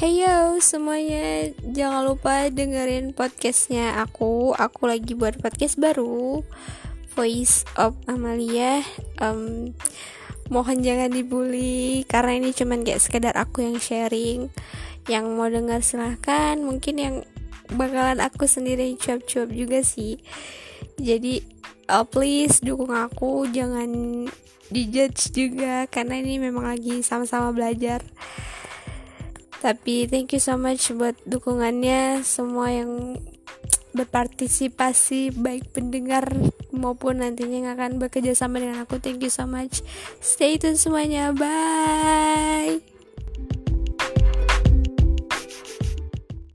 Hey yo semuanya. Jangan lupa dengerin podcastnya aku. Aku lagi buat podcast baru. Voice of Amalia. Um, Mohon jangan dibully Karena ini cuman kayak sekedar aku yang sharing. Yang mau dengar silahkan. Mungkin yang bakalan aku sendiri cuap-cuap juga sih. Jadi uh, please dukung aku. Jangan dijudge juga Karena ini memang lagi sama-sama belajar tapi thank you so much buat dukungannya semua yang berpartisipasi baik pendengar maupun nantinya yang akan bekerja sama dengan aku. Thank you so much. Stay tune semuanya. Bye